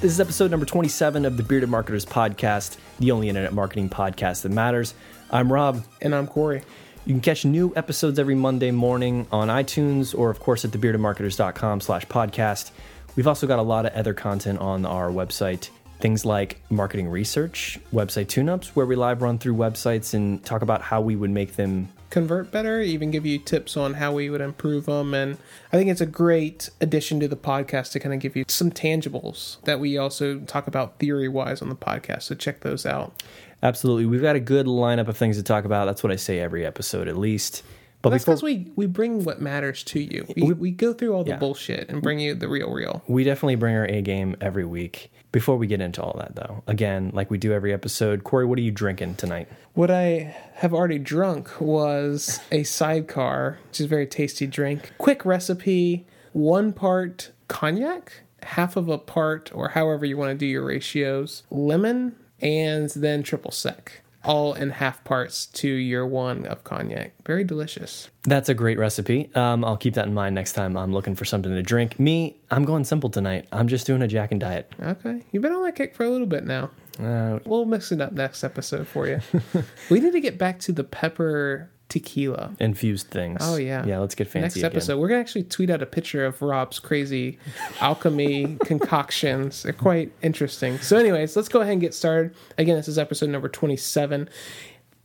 This is episode number 27 of the Bearded Marketers Podcast, the only internet marketing podcast that matters. I'm Rob. And I'm Corey. You can catch new episodes every Monday morning on iTunes or, of course, at thebeardedmarketers.com slash podcast. We've also got a lot of other content on our website. Things like marketing research, website tune-ups, where we live run through websites and talk about how we would make them convert better, even give you tips on how we would improve them. And I think it's a great addition to the podcast to kind of give you some tangibles that we also talk about theory wise on the podcast. So check those out. Absolutely. We've got a good lineup of things to talk about. That's what I say every episode, at least. But that's because we, we bring what matters to you. We, we, we go through all the yeah. bullshit and bring you the real, real. We definitely bring our A game every week. Before we get into all that, though, again, like we do every episode, Corey, what are you drinking tonight? What I have already drunk was a sidecar, which is a very tasty drink. Quick recipe one part cognac, half of a part, or however you want to do your ratios, lemon, and then triple sec all in half parts to your one of cognac. Very delicious. That's a great recipe. Um, I'll keep that in mind next time I'm looking for something to drink. Me, I'm going simple tonight. I'm just doing a Jack and Diet. Okay. You've been on that kick for a little bit now. Uh, we'll mix it up next episode for you. we need to get back to the pepper tequila infused things. Oh yeah, yeah. Let's get fancy. Next episode, again. we're gonna actually tweet out a picture of Rob's crazy alchemy concoctions. They're quite interesting. So, anyways, let's go ahead and get started. Again, this is episode number twenty-seven.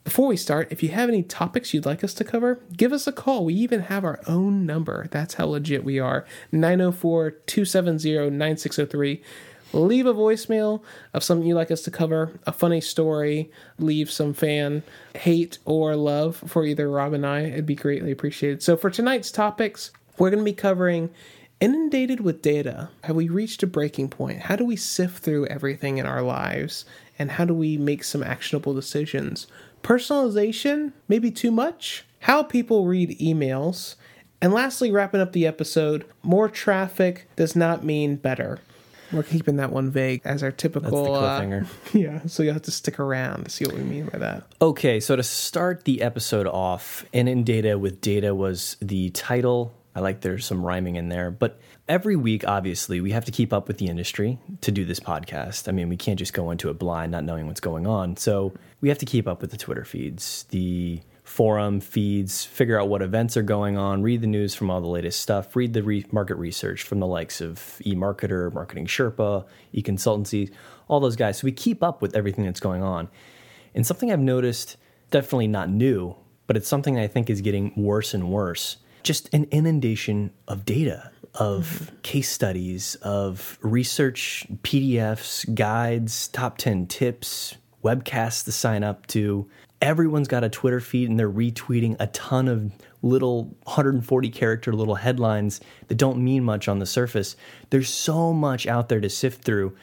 Before we start, if you have any topics you'd like us to cover, give us a call. We even have our own number. That's how legit we are 904 270 9603 leave a voicemail of something you'd like us to cover, a funny story, leave some fan hate or love for either Rob and I. It'd be greatly appreciated. So for tonight's topics, we're going to be covering inundated with data. Have we reached a breaking point? How do we sift through everything in our lives? And how do we make some actionable decisions? Personalization, maybe too much? How people read emails. And lastly, wrapping up the episode, more traffic does not mean better. We're keeping that one vague as our typical That's the cliffhanger. Uh, yeah, so you'll have to stick around to see what we mean by that. Okay, so to start the episode off, and in data with data was the title. I like there's some rhyming in there, but every week, obviously, we have to keep up with the industry to do this podcast. I mean, we can't just go into it blind, not knowing what's going on. So we have to keep up with the Twitter feeds, the forum feeds, figure out what events are going on, read the news from all the latest stuff, read the re- market research from the likes of eMarketer, Marketing Sherpa, eConsultancy, all those guys. So we keep up with everything that's going on. And something I've noticed, definitely not new, but it's something I think is getting worse and worse. Just an inundation of data, of mm-hmm. case studies, of research, PDFs, guides, top 10 tips, webcasts to sign up to everyone's got a Twitter feed and they're retweeting a ton of little 140 character little headlines that don't mean much on the surface. There's so much out there to sift through.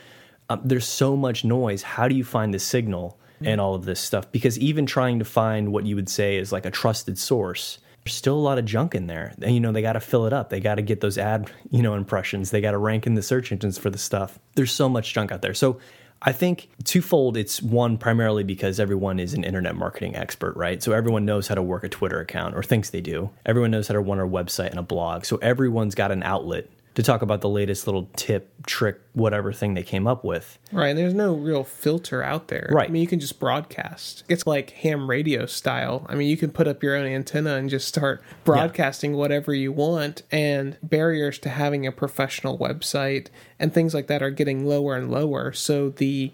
Um, there's so much noise. How do you find the signal and all of this stuff? Because even trying to find what you would say is like a trusted source, there's still a lot of junk in there. And, you know, they got to fill it up. They got to get those ad, you know, impressions. They got to rank in the search engines for the stuff. There's so much junk out there. So I think twofold. It's one primarily because everyone is an internet marketing expert, right? So everyone knows how to work a Twitter account or thinks they do. Everyone knows how to run a website and a blog. So everyone's got an outlet to talk about the latest little tip, trick, whatever thing they came up with. Right. And there's no real filter out there. Right. I mean, you can just broadcast. It's like ham radio style. I mean, you can put up your own antenna and just start broadcasting yeah. whatever you want. And barriers to having a professional website and things like that are getting lower and lower. So the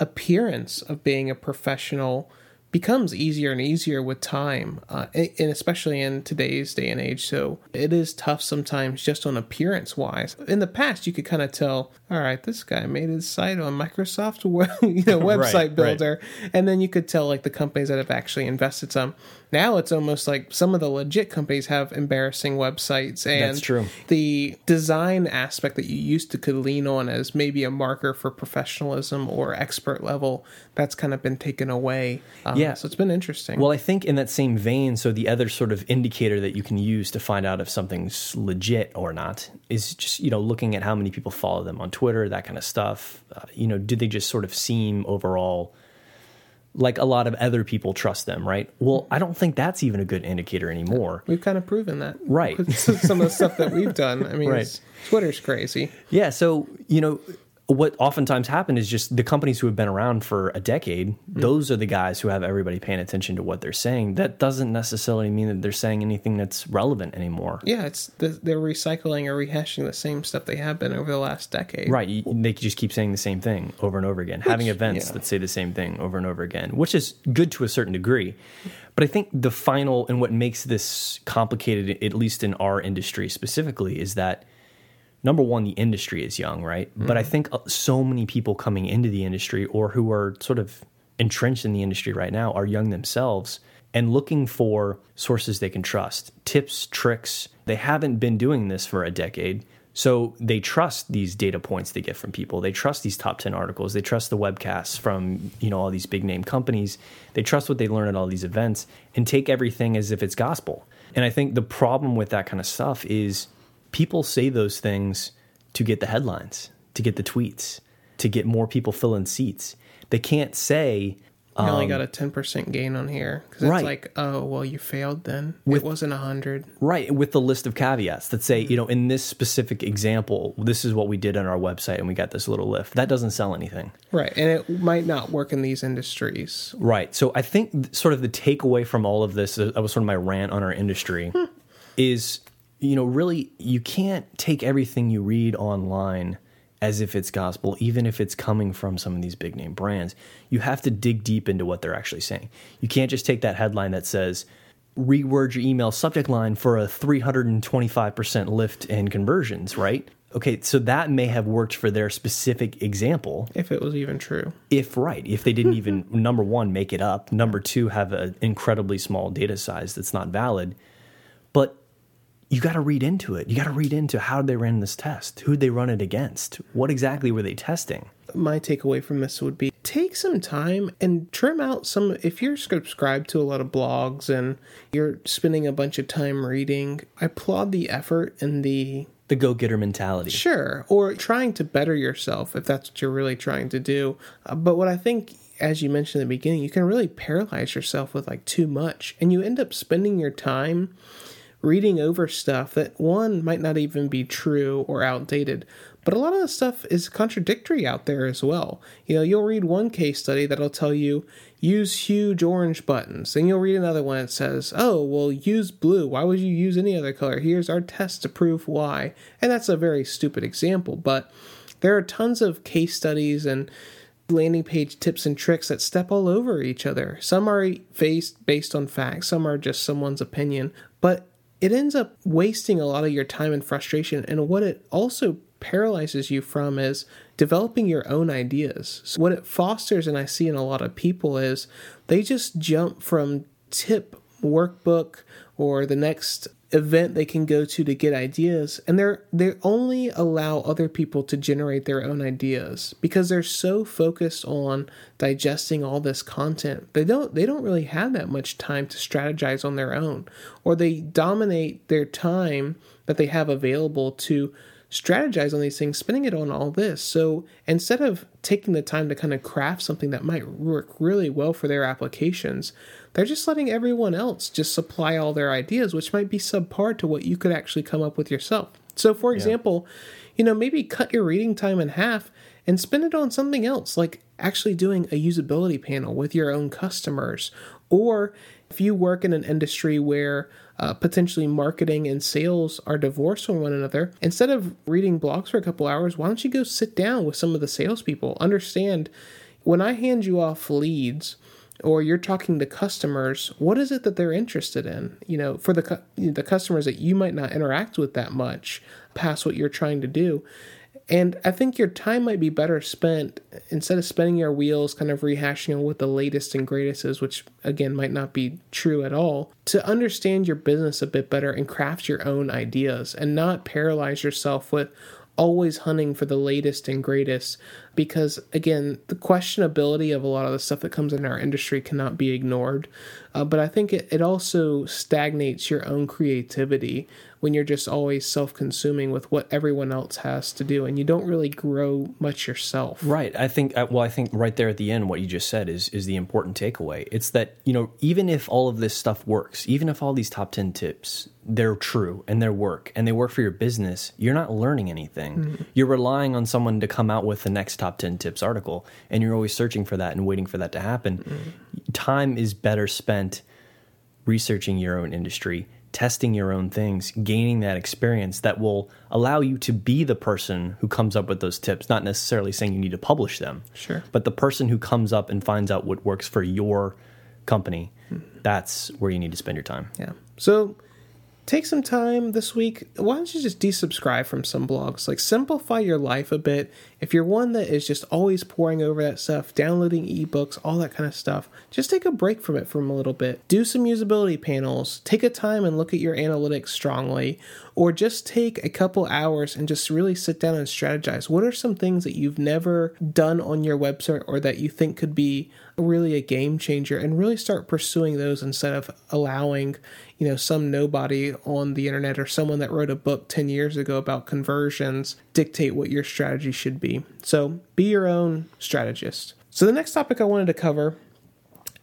appearance of being a professional becomes easier and easier with time, uh, and especially in today's day and age. So it is tough sometimes just on appearance wise. In the past, you could kind of tell, all right, this guy made his site on Microsoft, you know, website right, builder, right. and then you could tell like the companies that have actually invested some. Now it's almost like some of the legit companies have embarrassing websites, and That's true. the design aspect that you used to could lean on as maybe a marker for professionalism or expert level, that's kind of been taken away. Um, yeah, so it's been interesting. Well, I think in that same vein, so the other sort of indicator that you can use to find out if something's legit or not is just you know looking at how many people follow them on Twitter, that kind of stuff. Uh, you know, do they just sort of seem overall like a lot of other people trust them, right? Well, I don't think that's even a good indicator anymore. We've kind of proven that. Right. Some of the stuff that we've done. I mean, right. Twitter's crazy. Yeah. So, you know, what oftentimes happen is just the companies who have been around for a decade mm-hmm. those are the guys who have everybody paying attention to what they're saying. That doesn't necessarily mean that they're saying anything that's relevant anymore. Yeah, it's the, they're recycling or rehashing the same stuff they have been over the last decade. right they just keep saying the same thing over and over again. Having events yeah. that say the same thing over and over again which is good to a certain degree. But i think the final and what makes this complicated at least in our industry specifically is that number one, the industry is young, right? But I think uh, so many people coming into the industry or who are sort of entrenched in the industry right now are young themselves and looking for sources they can trust, tips, tricks. They haven't been doing this for a decade. So they trust these data points they get from people. They trust these top 10 articles. They trust the webcasts from, you know, all these big name companies. They trust what they learn at all these events and take everything as if it's gospel. And I think the problem with that kind of stuff is people say those things to get the headlines, to get the tweets, to get more people filling seats. They can't say, You only got a ten percent gain on here because it's Um, Right. like, oh well, you failed then. With- it wasn't a hundred. right, with the list of caveats that say, you know, in this specific example, this is what we did on our website and we got this little lift. That doesn't sell anything. Right, and it might not work in these industries. Right. So I think sort of the takeaway from all of this, uh, that was sort of my rant on our industry, is, you know, really, you can't take everything you read online as if it's gospel, even if it's coming from some of these big name brands. You have to dig deep into what they're actually saying. You can't just take that headline that says, reword your email subject line for a 325% lift in conversions, right? Okay, so that may have worked for their specific example, If it was even true. if right if they didn't even number one make it up number two have an incredibly small data size that's not valid you got to read into it. You got to read into how they ran this test who did they run it against what exactly were they testing? My takeaway from this would be take some time and trim out some if you're subscribed to a lot of blogs and you're spending a bunch of time reading i applaud the effort and the the go-getter mentality. Sure or trying to better yourself if that's what you're really trying to do. Uh, but what i think as you mentioned in the beginning you can really paralyze yourself with like too much and you end up spending your time reading over stuff that one might not even be true or outdated but a lot of the stuff is contradictory out there as well. You know you'll read one case study that'll tell you use huge orange buttons then you'll read another one that says oh well use blue. Why would you use any other color? Here's our test to prove why. And that's a very stupid example but there are tons of case studies and landing page tips and tricks that step all over each other. Some are based based on facts, some are just someone's opinion, but it ends up wasting a lot of your time and frustration. And what it also paralyzes you from is developing your own ideas. So what it fosters, and I see in a lot of people, is they just jump from tip workbook or the next event they can go to to get ideas and they're they only allow other people to generate their own ideas because they're so focused on digesting all this content. They don't they don't really have that much time to strategize on their own or they dominate their time that they have available to strategize on these things spending it on all this so instead of taking the time to kind of craft something that might work really well for their applications they're just letting everyone else just supply all their ideas, which might be subpar to what you could actually come up with yourself. So, for example, you know, maybe cut your reading time in half and spend it on something else, like actually doing a usability panel with your own customers. Or if you work in an industry where uh, potentially marketing and sales are divorced from one another, instead of reading blogs for a couple hours, why don't you go sit down with some of the salespeople? Understand when I hand you off leads, or you're talking to customers, what is it that they're interested in? You know, for the the customers that you might not interact with that much past what you're trying to do. And I think your time might be better spent instead of spending your wheels kind of rehashing what the latest and greatest is, which again might not be true at all, to understand your business a bit better and craft your own ideas and not paralyze yourself with always hunting for the latest and greatest because again the questionability of a lot of the stuff that comes in our industry cannot be ignored uh, but i think it, it also stagnates your own creativity when you're just always self-consuming with what everyone else has to do and you don't really grow much yourself Right. I think uh, well I think right there at the end what you just said is is the important takeaway. It's that, you know, even if all of this stuff works, even if all these top 10 tips they're true and they work and they work for your business, you're not learning anything. You're relying on someone to come out with the next top 10 tips article and you're always searching for that and waiting for that to happen. Time is better spent researching your own industry, testing your own things, gaining that experience that will allow you to be the person who comes up with those tips, not necessarily saying you need to publish them. Sure. But the person who comes up and finds out what works for your company, hmm. that's where you need to spend your time. Yeah. So take some time this week. Why don't you just desubscribe from some blogs? Like simplify your life a bit. If you're one that is just always pouring over that stuff, downloading ebooks, all that kind of stuff, just take a break from it for a little bit. Do some usability panels. Take a time and look at your analytics strongly. Or just take a couple hours and just really sit down and strategize. What are some things that you've never done on your website or that you think could be really a game changer and really start pursuing those instead of allowing you know some nobody on the internet or someone that wrote a book 10 years ago about conversions dictate what your strategy should be. So be your own strategist. So the next topic i wanted to cover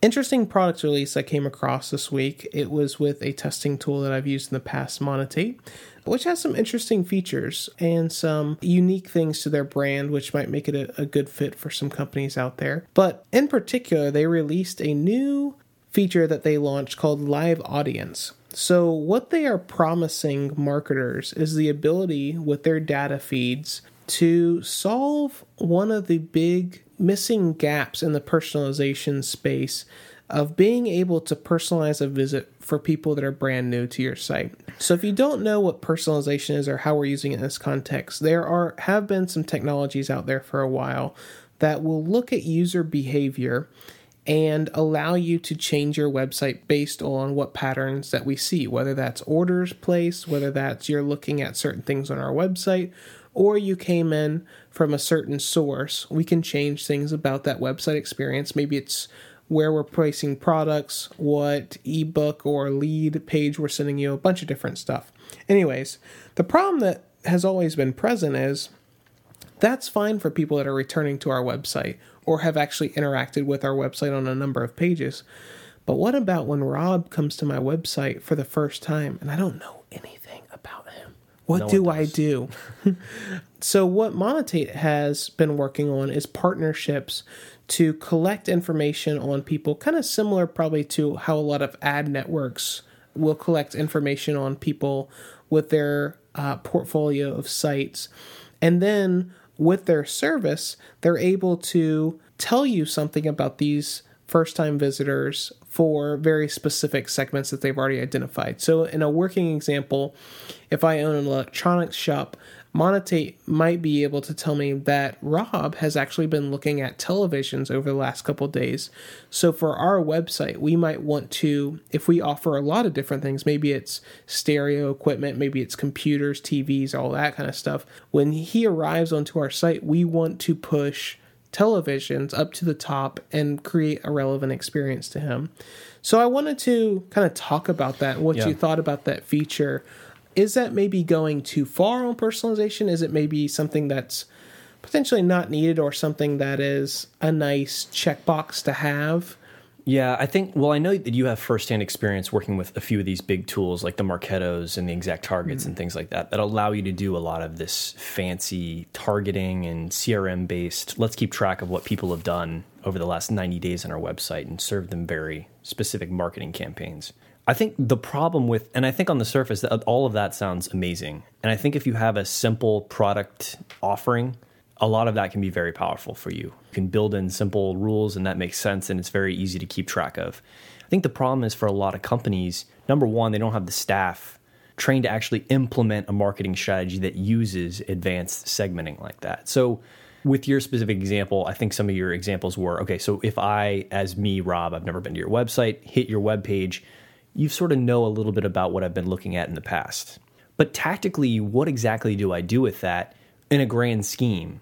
interesting product release i came across this week. It was with a testing tool that i've used in the past monetate which has some interesting features and some unique things to their brand, which might make it a, a, good fit for some companies out there. But in particular, they released a new feature that they launched called Live Audience. So, what they are promising marketers is the ability with their data feeds to solve one of the big missing gaps in the personalization space of being able to personalize a visit for people that are brand new to your site. So if you don't know what personalization is or how we're using it in this context, there are have been some technologies out there for a while that will look at user behavior and allow you to change your website based on what patterns that we see, whether that's orders placed, whether that's you're looking at certain things on our website, or you came in from a certain source. We can change things about that website experience. Maybe it's where we're placing products, what ebook or lead page we're sending you, a bunch of different stuff. Anyways, the problem that has always been present is that's fine for people that are returning to our website or have actually interacted with our website on a number of pages. But what about when Rob comes to my website for the first time and I don't know anything about him? What No do I do? so, what Monetate has been working on is partnerships to collect information on people, kind of similar probably to how a lot of ad networks will collect information on people with their uh, portfolio of sites. And then with their service, they're able to tell you something about these first time visitors for very specific segments that they've already identified. So, in a working example, if I own an electronics shop, Monetate might be able to tell me that Rob has actually been looking at televisions over the last couple days. So for our website, we might want to, if we offer a lot of different things, maybe it's stereo equipment, maybe it's computers, TVs, all that kind of stuff. When he arrives onto our site, we want to push televisions up to the top and create a relevant experience to him. So I wanted to kind of talk about that, what Yeah. you thought about that feature is that maybe going too far on personalization? Is it maybe something that's potentially not needed or something that is a nice checkbox to have? Yeah, I think. Well, I know that you have firsthand experience working with a few of these big tools like the Marketos and the Exact Targets and mm. things like that that allow you to do a lot of this fancy targeting and CRM based. Let's keep track of what people have done over the last 90 days on our website and serve them very specific marketing campaigns. I think the problem with, and I think on the surface, that all of that sounds amazing. And I think if you have a simple product offering, a lot of that can be very powerful for you. You can build in simple rules, and that makes sense, and it's very easy to keep track of. I think the problem is for a lot of companies, number one, they don't have the staff trained to actually implement a marketing strategy that uses advanced segmenting like that. So, with your specific example, I think some of your examples were okay, so if I, as me, Rob, I've never been to your website, hit your web page, you sort of know a little bit about what I've been looking at in the past. But tactically, what exactly do I do with that in a grand scheme?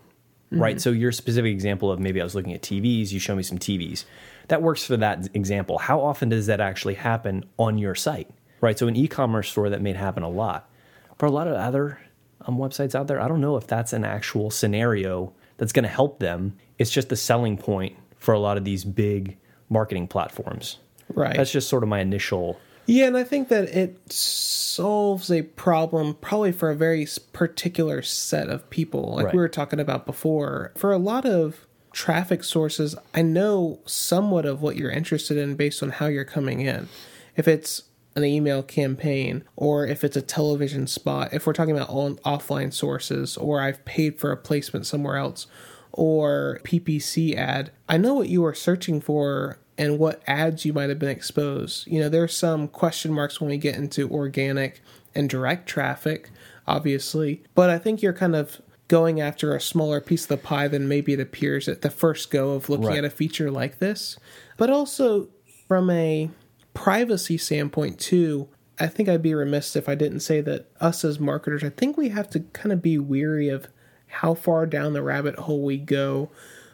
right? So your specific example of maybe I was looking at TVs, you show me some TVs. That works for that example. How often does that actually happen on your site? Right? So an e-commerce store that may happen a lot. For a lot of other um, websites out there, I don't know if that's an actual scenario that's going to help them. It's just the selling point for a lot of these big marketing platforms. Right. That's just sort of my initial Yeah, and I think that it solves a problem probably for a very particular set of people, like Right. we were talking about before. For a lot of traffic sources, I know somewhat of what you're interested in based on how you're coming in. If it's an email campaign or if it's a television spot, if we're talking about on offline sources or I've paid for a placement somewhere else or PPC ad, I know what you are searching for and what ads you might have been exposed. You know, there's some question marks when we get into organic and direct traffic, obviously, but I think you're kind of going after a smaller piece of the pie than maybe it appears at the first go of looking Right. at a feature like this. But also from a privacy standpoint too, I think I'd be remiss if I didn't say that us as marketers, I think we have to kind of be weary of how far down the rabbit hole we go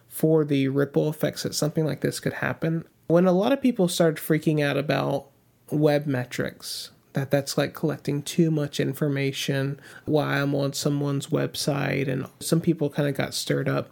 for the ripple effects that something like this could happen. When a lot of people started freaking out about web metrics, that that's like collecting too much information while I'm on someone's website, and some people kind of got stirred up.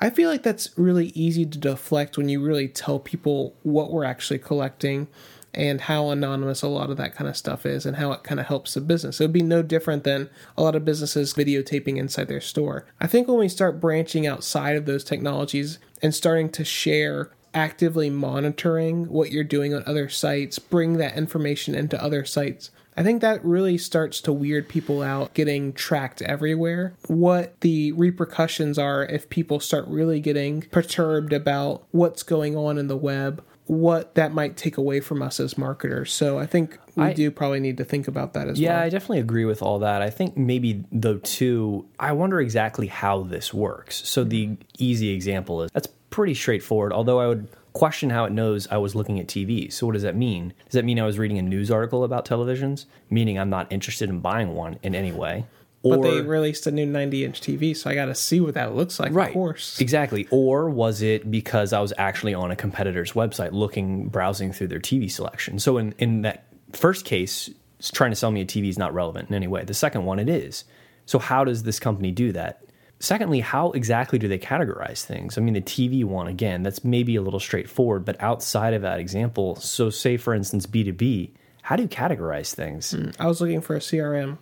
I feel like that's really easy to deflect when you really tell people what we're actually collecting and how anonymous a lot of that kind of stuff is and how it kind of helps the business. It would be no different than a lot of businesses videotaping inside their store. I think when we start branching outside of those technologies and starting to share actively monitoring what you're doing on other sites, bring that information into other sites. I think that really starts to weird people out getting tracked everywhere. What the repercussions are if people start really getting perturbed about what's going on in the web, what that might take away from us as marketers. So I think we I- do probably need to think about that as Yeah, well. Yeah, I definitely agree with all that. I think maybe though too, I wonder exactly how this works. So the easy example is that's pretty straightforward. Although I would question how it knows I was looking at TV. So what does that mean? Does that mean I was reading a news article about televisions, meaning I'm not interested in buying one in any way? But they released a new 90 inch TV, so I got to see what that looks like, of course. Exactly. Or was it because I was actually on a competitor's website looking, browsing through their TV selection? So in, in that first case, trying to sell me a TV is not relevant in any way. The second one, it is. So how does this company do that? Secondly, how exactly do they categorize things? I mean, the TV one, again, that's maybe a little straightforward, but outside of that example, so say for instance, B2B, how do you categorize things? Hmm. I was looking for a CRM.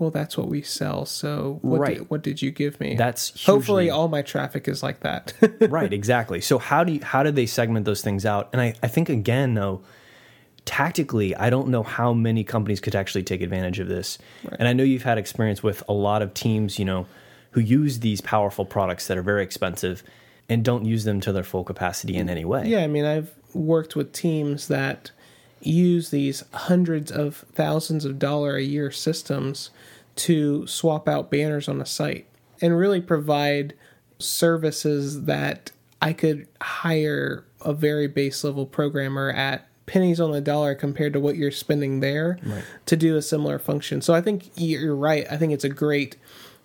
Well, that's what we sell. So what, Right. did, what did you give me? That's hopefully all my traffic is like that. right exactly so how do you how do they segment those things out and i, I think again though tactically i don't know how many companies could actually take advantage of this and i know you've had experience with a lot of teams you know who use these powerful products that are very expensive and don't use them to their full capacity in mm. any way yeah, I mean, I've worked with teams that use these hundreds of thousands of dollar a year systems to swap out banners on a site and really provide services that I could hire a very base level programmer at pennies on the dollar compared to what you're spending there to do a similar function. So I think you're right. I think it's a great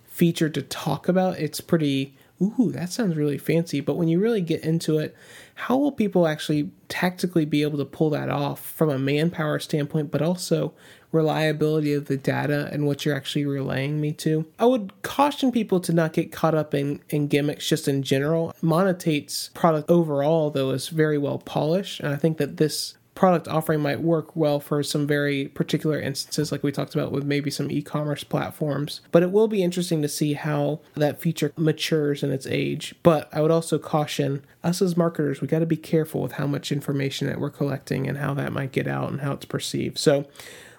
feature to talk about. It's pretty, ooh, that sounds really fancy. But when you really get into it, how will people actually tactically be able to pull that off from a manpower standpoint, but also reliability of the data and what you're actually relaying me to? I would caution people to not get caught up in, in gimmicks just in general. Monetate's product overall, though, is very well polished. And I think that this product offering might work well for some very particular instances like we talked about with maybe some e-commerce platforms. But it will be interesting to see how that feature matures in its age. But i would also caution us as marketers we got to be careful with how much information that we're collecting and how that might get out and how it's perceived. So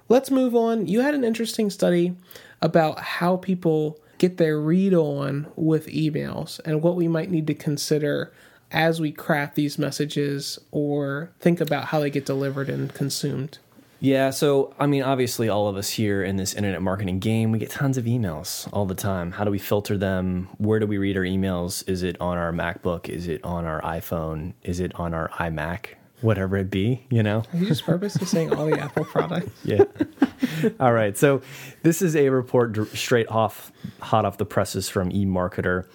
let's move on. You had an interesting study about how people get their read on with emails and what we might need to consider as we craft these messages or think about how they get delivered and consumed. Yeah, so I mean, obviously, all of us here in this internet marketing game, we get tons of emails all the time. How do we filter them? Where do we read our emails? Is it on our MacBook? Is it on our iPhone? Is it on our iMac? Whatever it be, you know? Are you just purposely saying all the Apple products? Yeah. all right. So this is a report straight off, hot off the presses from eMarketer.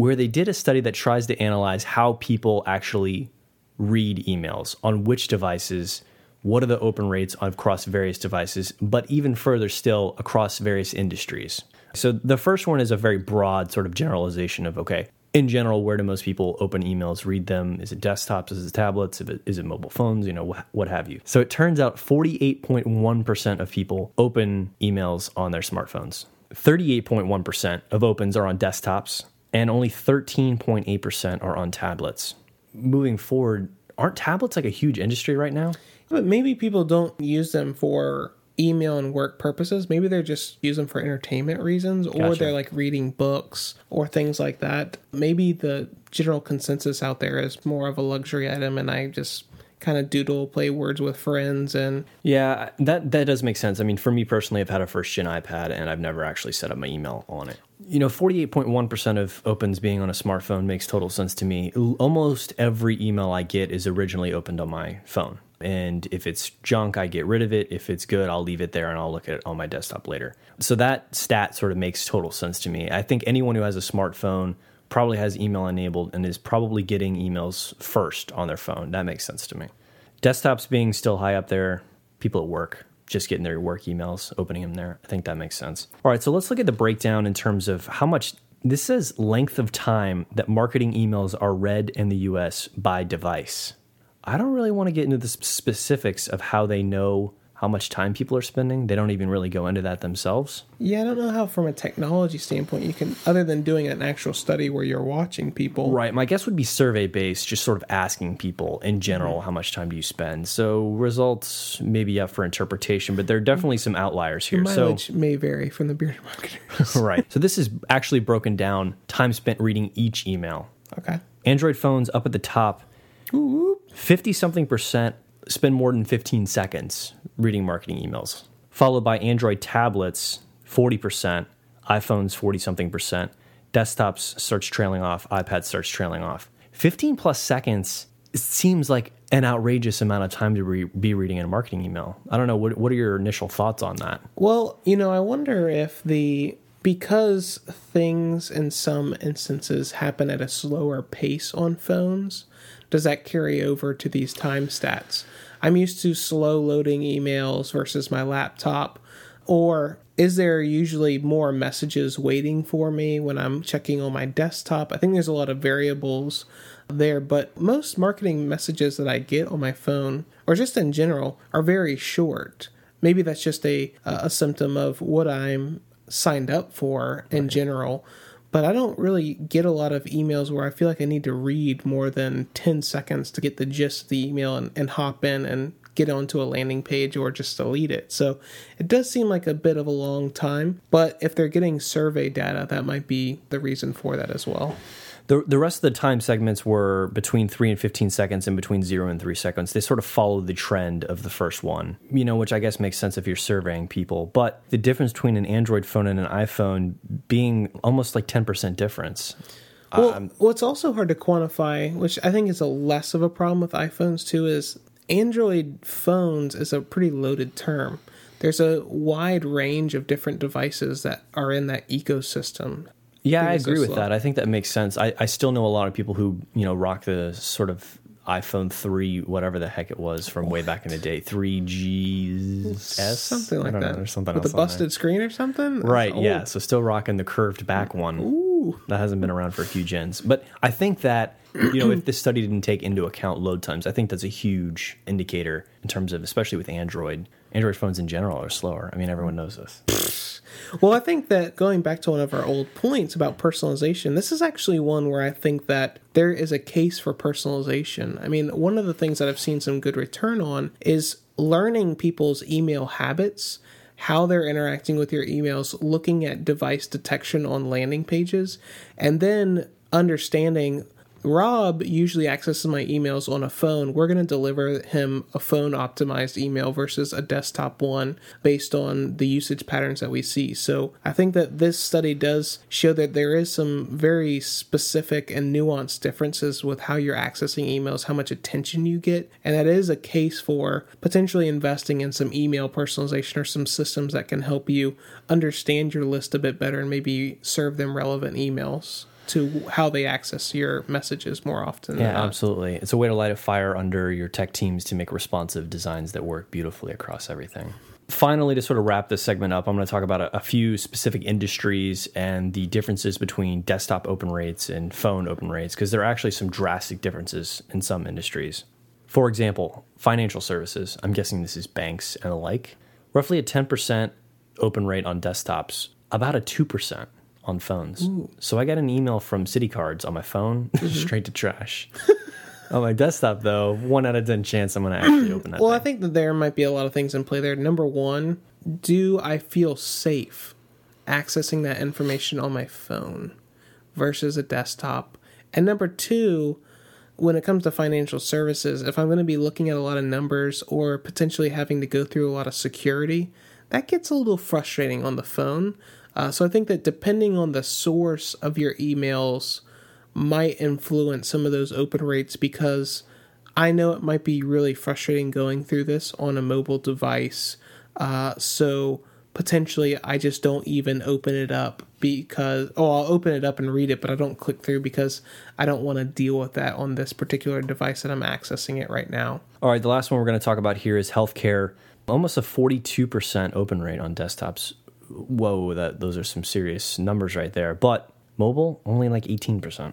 Where they did a study that tries to analyze how people actually read emails on which devices, what are the open rates across various devices, but even further still across various industries. So the first one is a very broad sort of generalization of okay, in general, where do most people open emails, read them? Is it desktops? Is it tablets? Is it, mobile phones? You know, wh- what have you. So it turns out 48.1% of people open emails on their smartphones. 38.1% of opens are on desktops, and only 13.8% are on tablets. Moving forward, aren't tablets like a huge industry right now? But maybe people don't use them for email and work purposes. Maybe they're just use them for entertainment reasons, or Gotcha. they're like reading books or things like that. Maybe the general consensus out there is more of a luxury item, and I just kind of doodle, play words with friends, and Yeah, that that does make sense. I mean, for me personally, I've had a first gen iPad and I've never actually set up my email on it. You know, 48.1% of opens being on a smartphone makes total sense to me. Almost every email I get is originally opened on my phone. And if it's junk, I get rid of it. If it's good, I'll leave it there and I'll look at it on my desktop later. So that stat sort of makes total sense to me. I think anyone who has a smartphone probably has email enabled and is probably getting emails first on their phone. That makes sense to me. Desktops being still high up there, people at work just getting their work emails, opening them there. I think that makes sense. All right, so let's look at the breakdown in terms of how much this says length of time that marketing emails are read in the US by device. I don't really want to get into the specifics of how they know how much time people are spending. They don't even really go into that themselves. yeah, I don't know how from a technology standpoint you can, other than doing an actual study where you're watching people. Right. My guess would be survey based, just sort of asking people in general mm-hmm. how much time do you spend. So results may be up for interpretation, but there are definitely some outliers here. So Mileage may vary from the bearded marketers. right. So this is actually broken down time spent reading each email. okay. Android phones up at the top, 50 something percent spend more than 15 seconds reading marketing emails, followed by Android tablets, 40%, iPhones, 40 something percent, desktops starts trailing off, iPad starts trailing off. 15 plus seconds seems like an outrageous amount of time to re- be reading a marketing email. I don't know. What, what are your initial thoughts on that? Well, you know, I wonder if the because things in some instances happen at a slower pace on phones, does that carry over to these time stats? I'm used to slow loading emails versus my laptop, or is there usually more messages waiting for me when I'm checking on my desktop? I think there's a lot of variables there, but most marketing messages that I get on my phone, or just in general, are very short maybe that's just a a symptom of what I'm signed up for in general. But I don't really get a lot of emails where I feel like I need to read more than 10 seconds to get the gist of the email and, and hop in and get onto a landing page or just delete it. So it does seem like a bit of a long time. But if they're getting survey data, that might be the reason for that as well. The, the rest of the time segments were between 3 and 15 seconds and between 0 and 3 seconds. They sort of follow the trend of the first one, you know, which I guess makes sense if you're surveying people. But the difference between an Android phone and an iPhone being almost like 10% difference. Well, um, what's also hard to quantify, which I think is a less of a problem with iPhones too, is Android phones is a pretty loaded term. There's a wide range of different devices that are in that ecosystem. Yeah, I so agree with slow. that. I think that makes sense. I, I still know a lot of people who, you know, rock the sort of iPhone 3, whatever the heck it was from way back in the day, 3GS? Something like that. know, there's something With else a on there. busted screen or something? Right, That's yeah. So still rocking the curved back one. Ooh. That hasn't been around for a few gens. But I think that, you know, if this study didn't take into account load times, I think that's a huge indicator in terms of, especially with Android. Android phones in general are slower. I mean, everyone knows this. Well, I think that going back to one of our old points about personalization, this is actually one where I think that there is a case for personalization. I mean, one of the things that I've seen some good return on is learning people's email habits, how they're interacting with your emails, looking at device detection on landing pages, and then understanding Rob usually accesses my emails on a phone. We're going to deliver him a phone optimized email versus a desktop one based on the usage patterns that we see. So I think that this study does show that there is some very specific and nuanced differences with how you're accessing emails, how much attention you get. And that is a case for potentially investing in some email personalization or some systems that can help you understand your list a bit better and maybe serve them relevant emails to how they access your messages more often. Yeah, absolutely. It's a way to light a fire under your tech teams to make responsive designs that work beautifully across everything. Finally, to sort of wrap this segment up, I'm going to talk about a, a few specific industries and the differences between desktop open rates and phone open rates, because there are actually some drastic differences in some industries. For example, financial services, I'm guessing this is banks and the like, roughly a 10% open rate on desktops, about a 2% on phones. So I got an email from Citi Cards on my phone, mm-hmm. straight to trash. on my desktop, though, one out of 10 chance I'm going to actually open that. Well, I think that there might be a lot of things in play there. Number one, do I feel safe accessing that information on my phone versus a desktop? And number two, when it comes to financial services, if I'm going to be looking at a lot of numbers or potentially having to go through a lot of security, that gets a little frustrating on the phone. Uh, so I think that depending on the source of your emails, might influence some of those open rates because I know it might be really frustrating going through this on a mobile device. Uh, so potentially, I just don't even open it up because, oh, I'll open it up and read it, but I don't click through because I don't want to deal with that on this particular device that I'm accessing it right now. All right, the last one we're going to talk about here is healthcare. Almost a 42% open rate on desktops. Whoa, that those are some serious numbers right there. But mobile, only like 18%.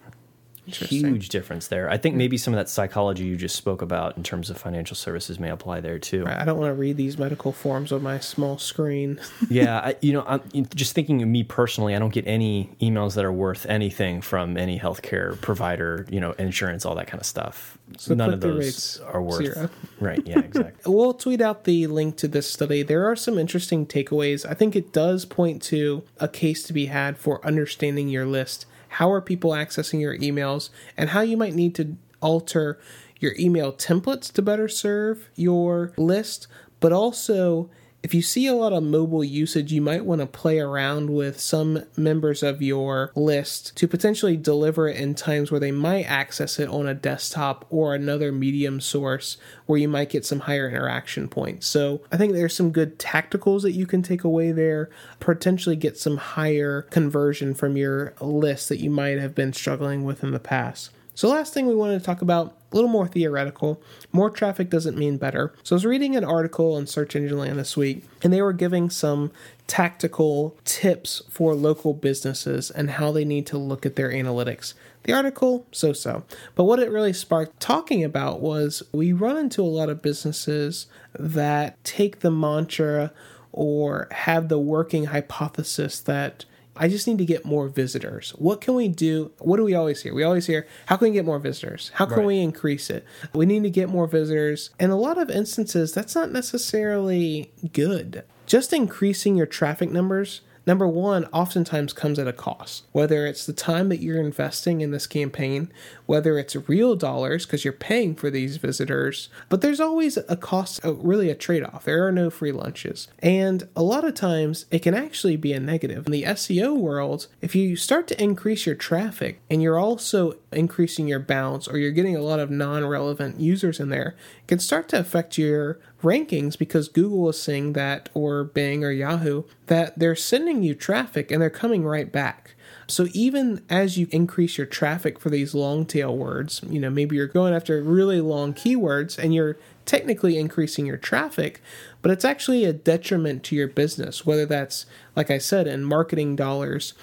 Huge difference there. I think hmm. maybe some of that psychology you just spoke about in terms of financial services may apply there too. I don't want to read these medical forms on my small screen. yeah, I, you know, I'm just thinking of me personally. I don't get any emails that are worth anything from any healthcare provider. You know, insurance, all that kind of stuff. So None of those are worth. zero. Right? Yeah, exactly. We'll tweet out the link to this study. There are some interesting takeaways. I think it does point to a case to be had for understanding your list. How are people accessing your emails, and how you might need to alter your email templates to better serve your list, but also if you see a lot of mobile usage, you might want to play around with some members of your list to potentially deliver it in times where they might access it on a desktop or another medium source where you might get some higher interaction points. So I think there's some good tacticals that you can take away there, potentially get some higher conversion from your list that you might have been struggling with in the past. So, last thing we wanted to talk about, a little more theoretical. More traffic doesn't mean better. So, I was reading an article on Search Engine Land this week, and they were giving some tactical tips for local businesses and how they need to look at their analytics. The article, so so. But what it really sparked talking about was we run into a lot of businesses that take the mantra or have the working hypothesis that I just need to get more visitors. What can we do? What do we always hear? We always hear, how can we get more visitors? How can Right. we increase it? We need to get more visitors. In a lot of instances, that's not necessarily good. Just increasing your traffic numbers, number one, oftentimes comes at a cost. Whether it's the time that you're investing in this campaign, whether it's real dollars because you're paying for these visitors, but there's always a cost, really a trade off. There are no free lunches. And a lot of times it can actually be a negative. In the SEO world, if you start to increase your traffic and you're also increasing your bounce or you're getting a lot of non relevant users in there, it can start to affect your rankings because Google is saying that, or Bing or Yahoo, that they're sending you traffic and they're coming right back. So even as you increase your traffic for these long tail words, you know, maybe you're going after really long keywords and you're technically increasing your traffic, but it's actually a detriment to your business, whether that's, like I said, in marketing dollars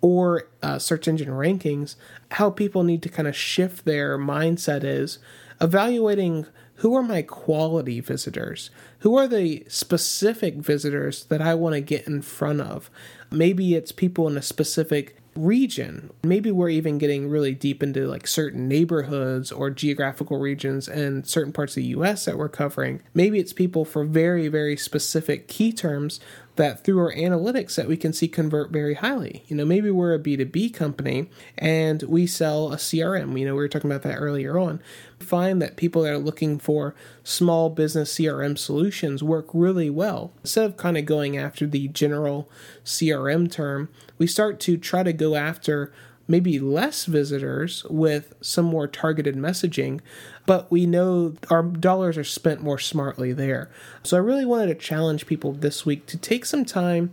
or uh, search engine rankings, how people need to kind of shift their mindset is evaluating who are my quality visitors? Who are the specific visitors that I want to get in front of? Maybe it's people in a specific region. Maybe we're even getting really deep into like certain neighborhoods or geographical regions and certain parts of the US that we're covering. Maybe it's people for very, very specific key terms that through our analytics that we can see convert very highly. You know, maybe we're a B2B company and we sell a CRM. You know, we were talking about that earlier on. Find that people that are looking for small business CRM solutions work really well. Instead of kind of going after the general CRM term, we start to try to go after maybe less visitors with some more targeted messaging, but we know our dollars are spent more smartly there. So I really wanted to challenge people this week to take some time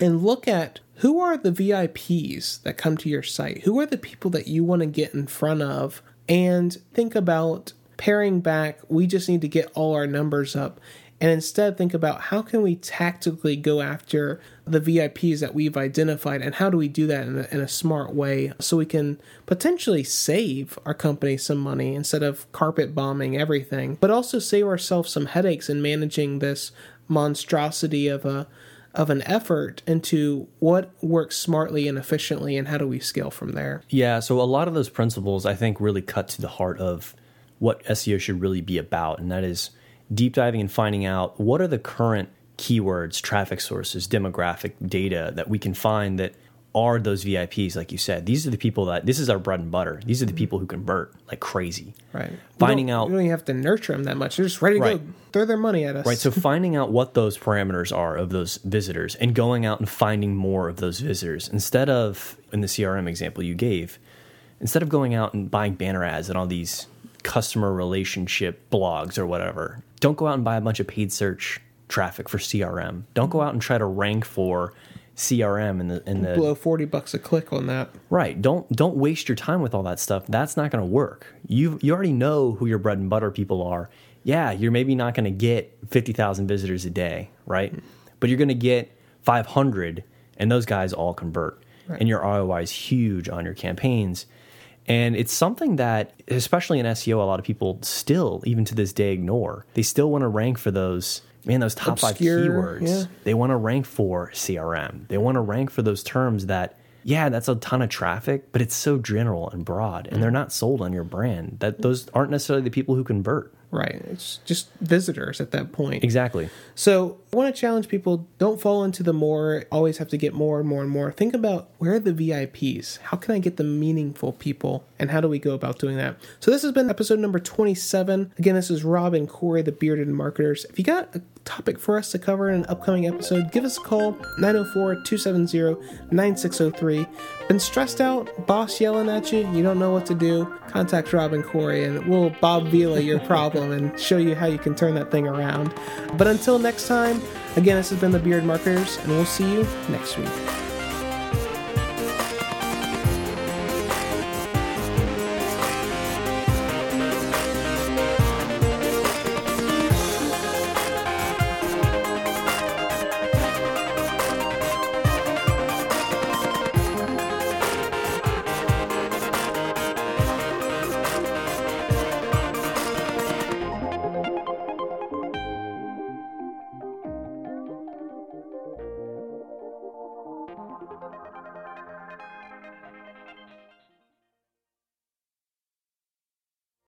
and look at who are the VIPs that come to your site? Who are the people that you want to get in front of? And think about pairing back. We just need to get all our numbers up and instead think about how can we tactically go after the VIPs that we've identified and how do we do that in a, in a, smart way so we can potentially save our company some money instead of carpet bombing everything, but also save ourselves some headaches in managing this monstrosity of a of an effort into what works smartly and efficiently and how do we scale from there. Yeah, so a lot of those principles I think really cut to the heart of what SEO should really be about and that is deep diving and finding out what are the current keywords, traffic sources, demographic data that we can find that are those VIPs, like you said. These are the people that this is our bread and butter. These are the mm-hmm. people who convert like crazy. Right. Finding out you don't even have to nurture them that much. They're just ready to right. go throw their money at us. Right. So finding out what those parameters are of those visitors and going out and finding more of those visitors instead of in the CRM example you gave, instead of going out and buying banner ads and all these customer relationship blogs or whatever. Don't go out and buy a bunch of paid search traffic for CRM. Don't go out and try to rank for CRM in the in the blow 40 bucks a click on that. Right. Don't don't waste your time with all that stuff. That's not going to work. You you already know who your bread and butter people are. Yeah, you're maybe not going to get 50,000 visitors a day, right? But you're going to get 500 and those guys all convert. Right. And your ROI is huge on your campaigns. And it's something that, especially in SEO, a lot of people still, even to this day, ignore. They still want to rank for those, man, those top Obscure, five keywords. Yeah. They want to rank for CRM. They want to rank for those terms that, yeah, that's a ton of traffic, but it's so general and broad, and they're mm. not sold on your brand. That those aren't necessarily the people who convert. Right. It's just visitors at that point. Exactly. So I want to challenge people don't fall into the more, always have to get more and more and more. Think about where are the VIPs? How can I get the meaningful people? And how do we go about doing that? So this has been episode number 27. Again, this is Rob and Corey, the bearded marketers. If you got a topic for us to cover in an upcoming episode, give us a call 904 270 9603. Been stressed out, boss yelling at you, you don't know what to do, contact Rob and Corey and we'll Bob Vila your problem and show you how you can turn that thing around. But until next time, again, this has been the Beard Marketers, and we'll see you next week.